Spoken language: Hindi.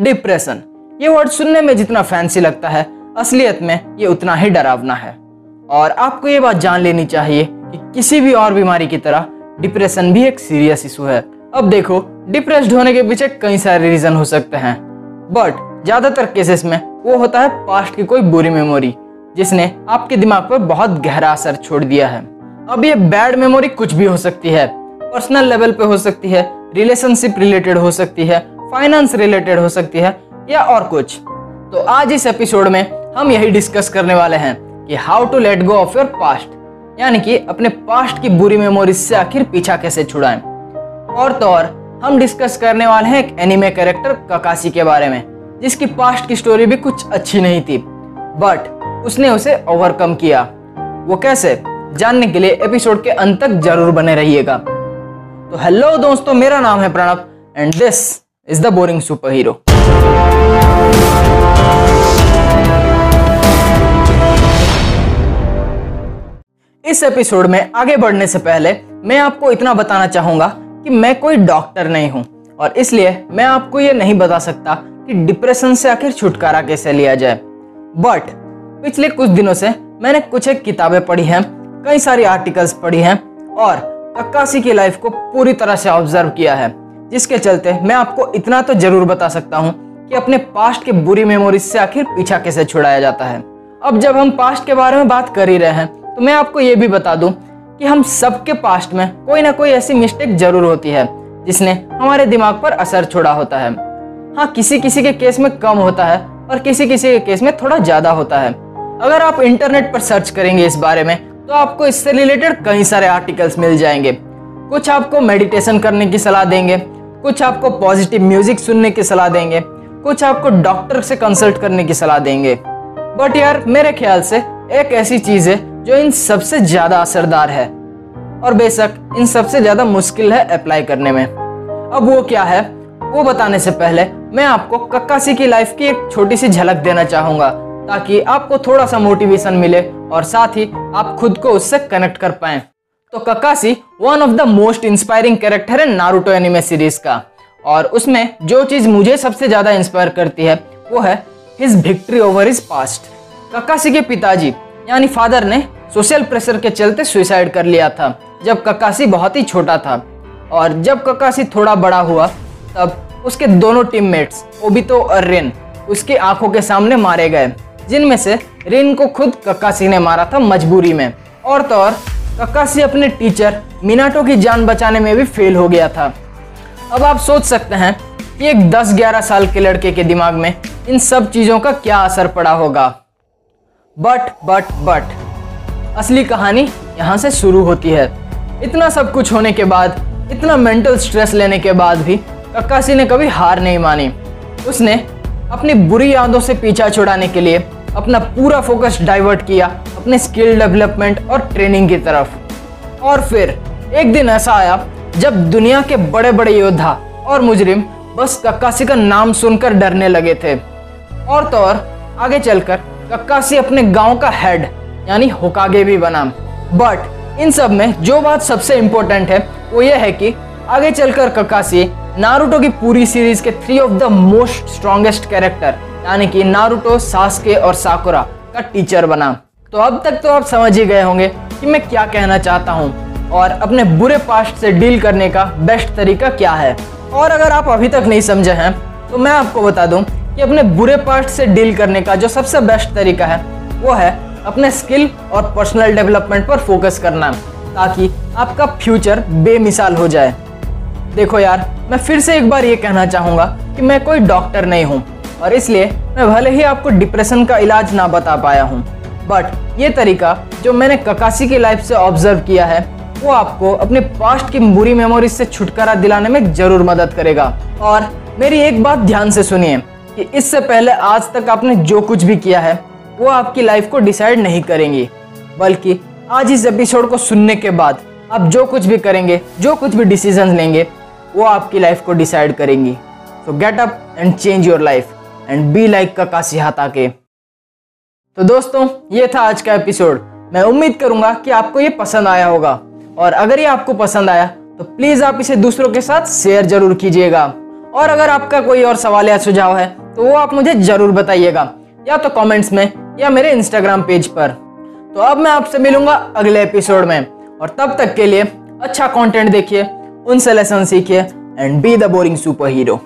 डिप्रेशन। ये वर्ड सुनने में जितना फैंसी लगता है, असलियत में ये उतना ही डरावना है। और आपको ये बात जान लेनी चाहिए कि किसी भी और बीमारी की तरह डिप्रेशन भी एक सीरियस इशू है। अब देखो, डिप्रेस्ड होने के पीछे कई सारे रीजन हो सकते हैं। बट, ज़्यादातर केसेस में वो होता है पास्ट की कोई बुरी मेमोरी, जिसने आपके दिमाग पर बहुत गहरा असर छोड़ दिया है। अब ये बैड मेमोरी कुछ भी हो सकती है, पर्सनल लेवल पे हो सकती है, रिलेशनशिप रिलेटेड हो सकती है फाइनेंस रिलेटेड हो सकती है या और कुछ। तो आज इस एपिसोड में हम यही डिस्कस करने वाले हैं कि how to let go of your past यानी कि अपने पास्ट की बुरी मेमोरीज से आखिर पीछा कैसे छुड़ाएँ। और तो और, हम डिस्कस करने वाले हैं एक एनिमे कैरेक्टर ककाशी के बारे में, जिसकी पास्ट की स्टोरी भी कुछ अच्छी नहीं थी बट उसने उसे ओवरकम किया। वो कैसे? जानने के लिए एपिसोड के अंत तक ज़रूर बने रहिएगा। तो हेलो दोस्तों, मेरा नाम है Pranav and this the boring superhero इस एपिसोड में आगे बढ़ने से पहले मैं आपको इतना बताना चाहूँगा कि मैं कोई डॉक्टर नहीं हूँ और इसलिए मैं आपको ये नहीं बता सकता कि डिप्रेशन से आखिर छुटकारा कैसे लिया जाए। बट पिछले कुछ दिनों से मैंने कुछ एक किताबें पढ़ी हैं, कई सारी आर्टिकल्स पढ़ी हैं और कक्कासी की लाइफ को पूरी तरह से ऑब्ज़र्व किया है। जिसके चलते मैं आपको इतना तो ज़रूर बता सकता हूँ कि अपने पास्ट के बुरी मेमोरीज से आखिर पीछा कैसे छुड़ाया जाता है। अब जब हम पास्ट के बारे में बात कर ही रहे हैं तो मैं आपको ये भी बता दूँ कि हम सबके पास्ट में कोई ना कोई ऐसी मिस्टेक ज़रूर होती है, जिसने हमारे दिमाग पर असर छोड़ा होता है। हाँ किसी किसी के केस में कम होता है और किसी किसी के केस में थोड़ा ज़्यादा होता है। अगर आप इंटरनेट पर सर्च करेंगे इस बारे में तो आपको इससे रिलेटेड कई सारे आर्टिकल्स मिल जाएँगे। कुछ आपको मेडिटेशन करने की सलाह देंगे कुछ आपको पॉजिटिव म्यूज़िक सुनने की सलाह देंगे, कुछ आपको डॉक्टर से कंसल्ट करने की सलाह देंगे। बट यार, मेरे ख्याल से एक ऐसी चीज़ है जो इन सबसे ज़्यादा असरदार है। और बेशक इन सबसे ज़्यादा मुश्किल है अप्लाई करने में। अब वो क्या है, वो बताने से पहले मैं आपको कक्कासी की लाइफ की एक छोटी सी झलक देना चाहूँगा, ताकि आपको थोड़ा सा मोटिवेशन मिले और साथ ही आप खुद को उससे कनेक्ट कर पाए। तो Kakashi one of the most inspiring character है नारुतो एनिमे सीरीज़ का। और उसमें जो चीज़ मुझे सबसे ज़्यादा इंस्पायर करती है, वो है his victory over his past Kakashi के पिताजी, यानी फादर ने सोशल प्रेशर के चलते सुसाइड कर लिया था, जब ककासी बहुत ही छोटा था। और जब ककासी थोड़ा बड़ा हुआ, तब उसके दोनों टीममेट्स ओबितो और रिन उसकी आँखों के सामने मारे गए, जिनमें से रिन को खुद कक्कासी ने मारा था मजबूरी में। और तो और कक्कासी अपने टीचर मिनाटो की जान बचाने में भी फेल हो गया था। अब आप सोच सकते हैं कि एक 10-11 साल के लड़के के दिमाग में इन सब चीज़ों का क्या असर पड़ा होगा। बट बट बट असली कहानी यहाँ से शुरू होती है। इतना सब कुछ होने के बाद, इतना मेंटल स्ट्रेस लेने के बाद भी कक्कासी ने कभी हार नहीं मानी। उसने अपनी बुरी यादों से पीछा छुड़ाने के लिए अपना पूरा फोकस डाइवर्ट किया, अपने स्किल डेवलपमेंट और ट्रेनिंग की तरफ़। और फिर, एक दिन ऐसा आया, जब दुनिया के बड़े बड़े योद्धा और मुजरिम बस कक्कासी का नाम सुनकर डरने लगे थे। और तो और, आगे चलकर कक्कासी अपने गाँव का हेड यानी होकागे भी बना। बट इन सब में जो बात सबसे इम्पोर्टेंट है, वो ये है कि आगे चलकर कक्कासी नारुतो की पूरी सीरीज़ के three of the most strongest character यानी कि नारुतो, सासके और साकुरा का टीचर बना। तो अब तक तो आप समझ ही गए होंगे कि मैं क्या कहना चाहता हूँ और अपने बुरे पास्ट से डील करने का बेस्ट तरीका क्या है। और अगर आप अभी तक नहीं समझे हैं तो मैं आपको बता दूँ कि अपने बुरे पास्ट से डील करने का जो सबसे बेस्ट तरीका है, वो है अपने स्किल और पर्सनल डेवलपमेंट पर फोकस करना, ताकि आपका फ्यूचर बेमिसाल हो जाए। देखो यार, मैं फिर से एक बार ये कहना चाहूँगा कि मैं कोई डॉक्टर नहीं हूँ। और इसलिए मैं भले ही आपको डिप्रेशन का इलाज ना बता पाया हूँ बट ये तरीका जो मैंने ककासी की लाइफ से ऑब्ज़र्व किया है, वो आपको अपने पास्ट की बुरी मेमोरीज से छुटकारा दिलाने में ज़रूर मदद करेगा। और मेरी एक बात ध्यान से सुनिए कि इससे पहले आज तक आपने जो कुछ भी किया है, वो आपकी लाइफ को डिसाइड नहीं करेंगी, बल्कि आज इस एपिसोड को सुनने के बाद आप जो कुछ भी करेंगे, जो कुछ भी डिसीज़न लेंगे, वो आपकी लाइफ को डिसाइड करेंगी। So get up and change your life and be like Kakashi Hatake के तो दोस्तों, ये था आज का एपिसोड मैं उम्मीद करूँगा कि आपको ये पसंद आया होगा। और अगर ये आपको पसंद आया तो प्लीज़ आप इसे दूसरों के साथ शेयर ज़रूर कीजिएगा। और अगर आपका कोई और सवाल या सुझाव है तो वो आप मुझे ज़रूर बताइएगा, या तो कमेंट्स में, या मेरे इंस्टाग्राम पेज पर। तो अब मैं आपसे मिलूँगा अगले एपिसोड में। और तब तक के लिए अच्छा कंटेंट देखिए, उनसे लेसन सीखिए and be the boring superhero